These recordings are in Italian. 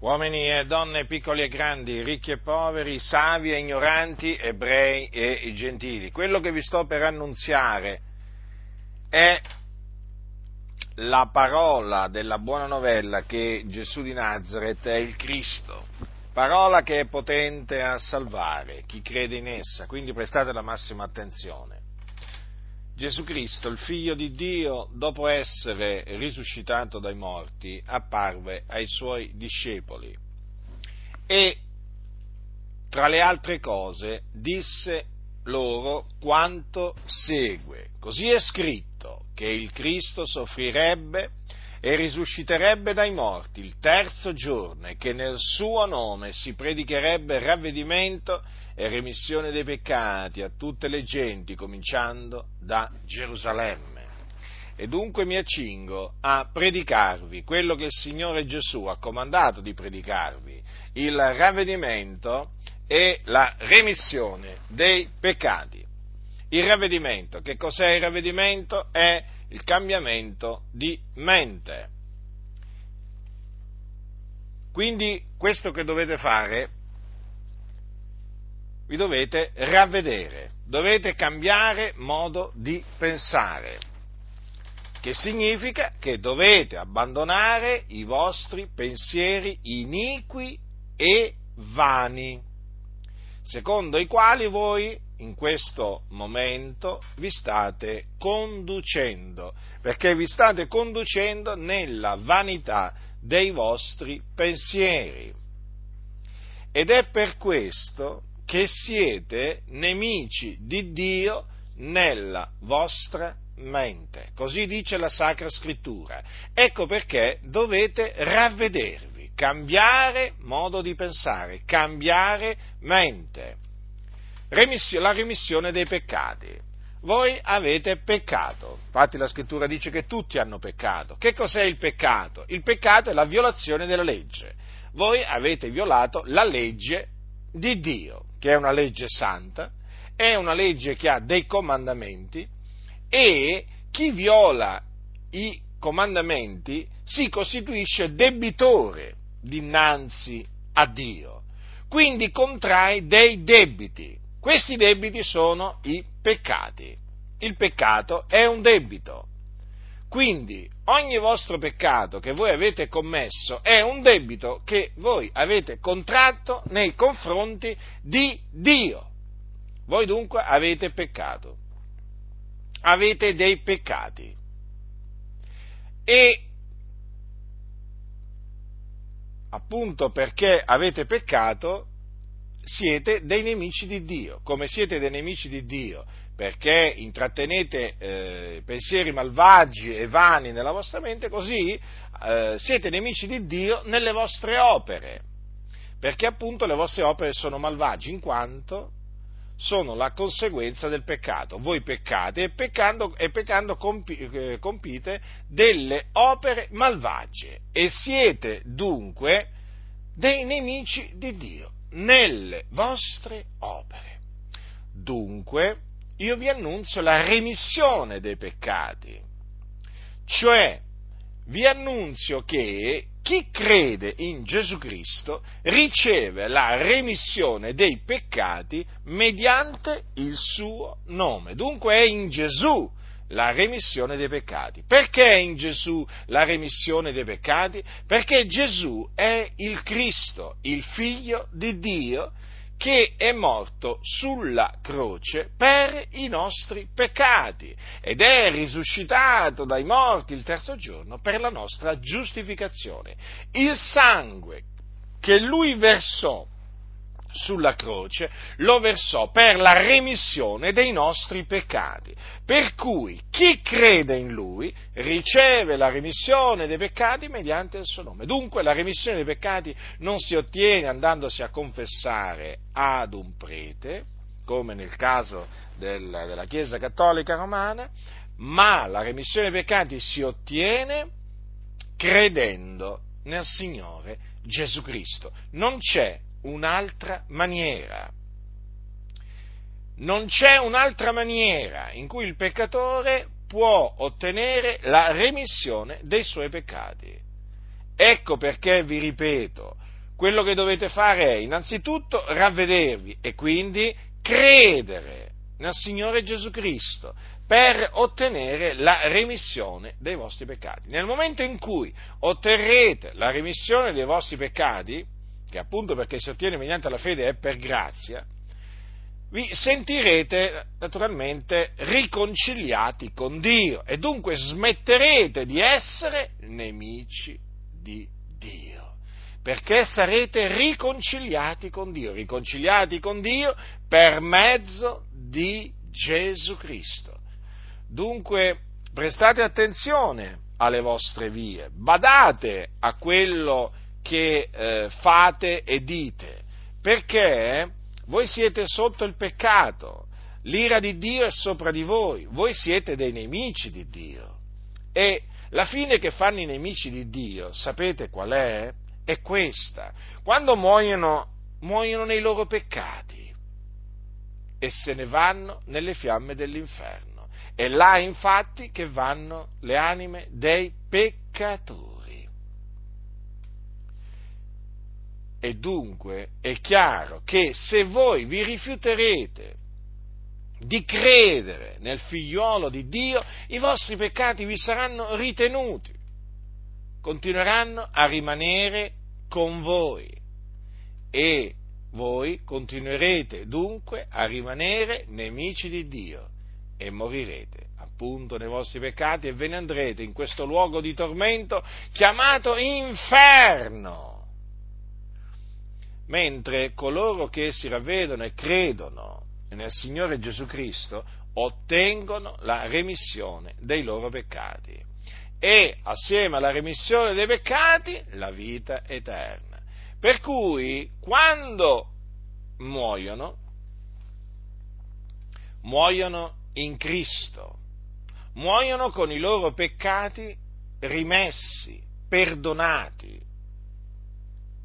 uomini e donne, piccoli e grandi, ricchi e poveri, savi e ignoranti, ebrei e gentili. Quello che vi sto per annunziare è la parola della buona novella che Gesù di Nazareth è il Cristo, parola che è potente a salvare chi crede in essa, quindi prestate la massima attenzione. Gesù Cristo, il figlio di Dio, dopo essere risuscitato dai morti, apparve ai suoi discepoli e, tra le altre cose, disse loro quanto segue. Così è scritto che il Cristo soffrirebbe e risusciterebbe dai morti il terzo giorno e che nel suo nome si predicherebbe ravvedimento e remissione dei peccati a tutte le genti, cominciando da Gerusalemme. E dunque mi accingo a predicarvi quello che il Signore Gesù ha comandato di predicarvi, il ravvedimento e la remissione dei peccati. Il ravvedimento, che cos'è il ravvedimento? È il cambiamento di mente. Quindi questo che dovete fare, vi dovete ravvedere, dovete cambiare modo di pensare, che significa che dovete abbandonare i vostri pensieri iniqui e vani, secondo i quali voi in questo momento vi state conducendo, perché vi state conducendo nella vanità dei vostri pensieri. Ed è per questo che siete nemici di Dio nella vostra mente. Così dice la Sacra Scrittura. Ecco perché dovete ravvedervi, cambiare modo di pensare, cambiare mente la remissione dei peccati. Voi avete peccato, infatti la scrittura dice che tutti hanno peccato. Che cos'è il peccato? Il peccato è la violazione della legge. Voi avete violato la legge di Dio, che è una legge santa, è una legge che ha dei comandamenti e chi viola i comandamenti si costituisce debitore dinanzi a Dio, quindi contrae dei debiti. Questi debiti sono i peccati. Il peccato è un debito. Quindi ogni vostro peccato che voi avete commesso è un debito che voi avete contratto nei confronti di Dio. Voi dunque avete peccato. Avete dei peccati. E appunto perché avete peccato, siete dei nemici di Dio. Come siete dei nemici di Dio? Perché intrattenete eh, pensieri malvagi e vani nella vostra mente, così eh, siete nemici di Dio nelle vostre opere. Perché appunto le vostre opere sono malvagie, in quanto sono la conseguenza del peccato. Voi peccate e peccando, e peccando compi, eh, compite delle opere malvagie e siete dunque dei nemici di Dio nelle vostre opere. Dunque, io vi annunzio la remissione dei peccati, cioè vi annunzio che chi crede in Gesù Cristo riceve la remissione dei peccati mediante il suo nome. Dunque è in Gesù la remissione dei peccati. Perché in Gesù la remissione dei peccati? Perché Gesù è il Cristo, il figlio di Dio, che è morto sulla croce per i nostri peccati ed è risuscitato dai morti il terzo giorno per la nostra giustificazione. Il sangue che lui versò sulla croce lo versò per la remissione dei nostri peccati. Per cui chi crede in lui riceve la remissione dei peccati mediante il suo nome. Dunque la remissione dei peccati non si ottiene andandosi a confessare ad un prete, come nel caso del, della Chiesa Cattolica Romana, ma la remissione dei peccati si ottiene credendo nel Signore Gesù Cristo. Non c'è un'altra maniera. Non c'è un'altra maniera in cui il peccatore può ottenere la remissione dei suoi peccati. Ecco perché vi ripeto, quello che dovete fare è innanzitutto ravvedervi e quindi credere nel Signore Gesù Cristo per ottenere la remissione dei vostri peccati. Nel momento in cui otterrete la remissione dei vostri peccati, che appunto perché si ottiene mediante la fede è per grazia, vi sentirete naturalmente riconciliati con Dio e dunque smetterete di essere nemici di Dio, perché sarete riconciliati con Dio, riconciliati con Dio per mezzo di Gesù Cristo. Dunque prestate attenzione alle vostre vie, badate a quello che eh, fate e dite, perché voi siete sotto il peccato, l'ira di Dio è sopra di voi, voi siete dei nemici di Dio. E la fine che fanno i nemici di Dio, sapete qual è? È questa. Quando muoiono, muoiono nei loro peccati e se ne vanno nelle fiamme dell'inferno. È là infatti che vanno le anime dei peccatori. E dunque è chiaro che se voi vi rifiuterete di credere nel figliuolo di Dio, i vostri peccati vi saranno ritenuti, continueranno a rimanere con voi. E voi continuerete dunque a rimanere nemici di Dio e morirete appunto nei vostri peccati e ve ne andrete in questo luogo di tormento chiamato inferno mentre coloro che si ravvedono e credono nel Signore Gesù Cristo ottengono la remissione dei loro peccati. E assieme alla remissione dei peccati la vita eterna. Per cui quando muoiono, muoiono in Cristo, muoiono con i loro peccati rimessi, perdonati,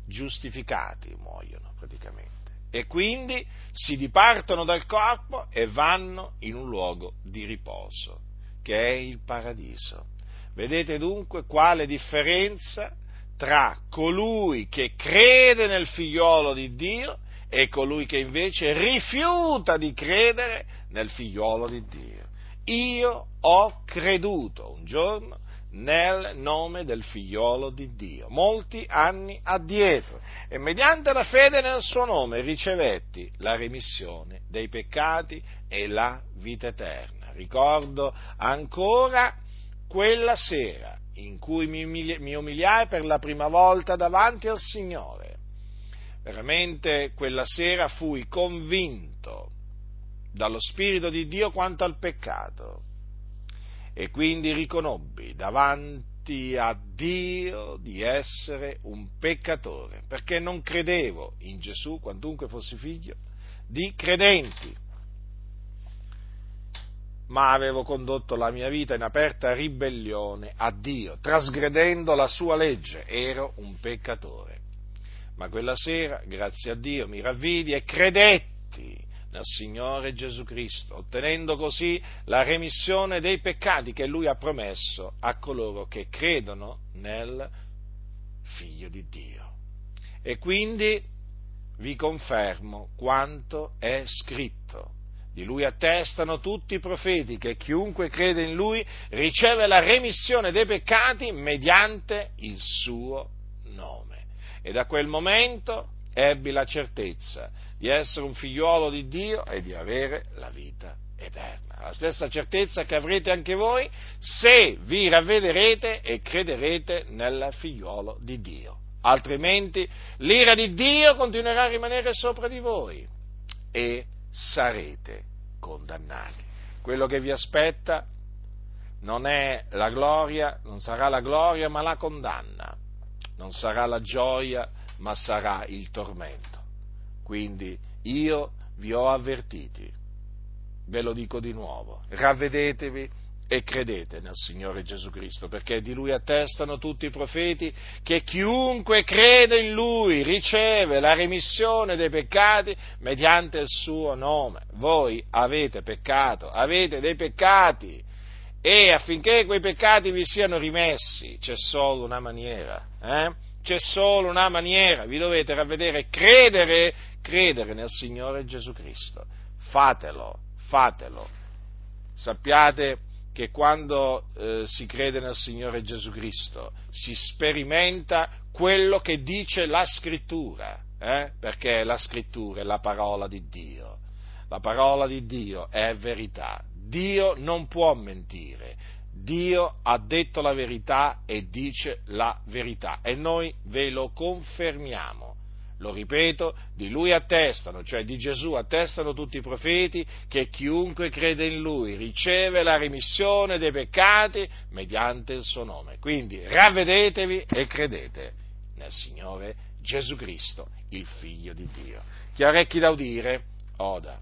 giustificati muoiono praticamente. E quindi si dipartono dal corpo e vanno in un luogo di riposo, che è il paradiso. Vedete dunque quale differenza tra colui che crede nel figliolo di Dio e colui che invece rifiuta di credere nel figliolo di Dio. Io ho creduto un giorno nel nome del figliolo di Dio, molti anni addietro, e mediante la fede nel suo nome ricevetti la remissione dei peccati e la vita eterna. Ricordo ancora quella sera in cui mi umiliai per la prima volta davanti al Signore. Veramente quella sera fui convinto dallo Spirito di Dio quanto al peccato e quindi riconobbi davanti a Dio di essere un peccatore, perché non credevo in Gesù, quantunque fossi figlio, di credenti, ma avevo condotto la mia vita in aperta ribellione a Dio, trasgredendo la sua legge, ero un peccatore. Ma quella sera, grazie a Dio, mi ravvidi e credetti nel Signore Gesù Cristo, ottenendo così la remissione dei peccati che Lui ha promesso a coloro che credono nel Figlio di Dio. E quindi vi confermo quanto è scritto. Di lui attestano tutti i profeti che chiunque crede in lui riceve la remissione dei peccati mediante il suo nome. E da quel momento ebbi la certezza di essere un figliuolo di Dio e di avere la vita eterna. La stessa certezza che avrete anche voi se vi ravvederete e crederete nel figliuolo di Dio. Altrimenti l'ira di Dio continuerà a rimanere sopra di voi e sarete condannati. Quello che vi aspetta non è la gloria, non sarà la gloria, ma la condanna. Non sarà la gioia, ma sarà il tormento. Quindi io vi ho avvertiti, ve lo dico di nuovo, ravvedetevi e credete nel Signore Gesù Cristo, perché di Lui attestano tutti i profeti che chiunque crede in Lui riceve la remissione dei peccati mediante il suo nome. Voi avete peccato, avete dei peccati e affinché quei peccati vi siano rimessi c'è solo una maniera, eh? C'è solo una maniera, vi dovete ravvedere, credere, credere nel Signore Gesù Cristo. Fatelo, fatelo. Sappiate che quando eh, si crede nel Signore Gesù Cristo si sperimenta quello che dice la scrittura, eh? perché la scrittura è la parola di Dio. La parola di Dio è verità. Dio non può mentire. Dio ha detto la verità e dice la verità e noi ve lo confermiamo. Lo ripeto, di lui attestano, cioè di Gesù attestano tutti i profeti che chiunque crede in lui riceve la remissione dei peccati mediante il suo nome. Quindi ravvedetevi e credete nel Signore Gesù Cristo, il Figlio di Dio. Chi ha orecchi da udire, oda.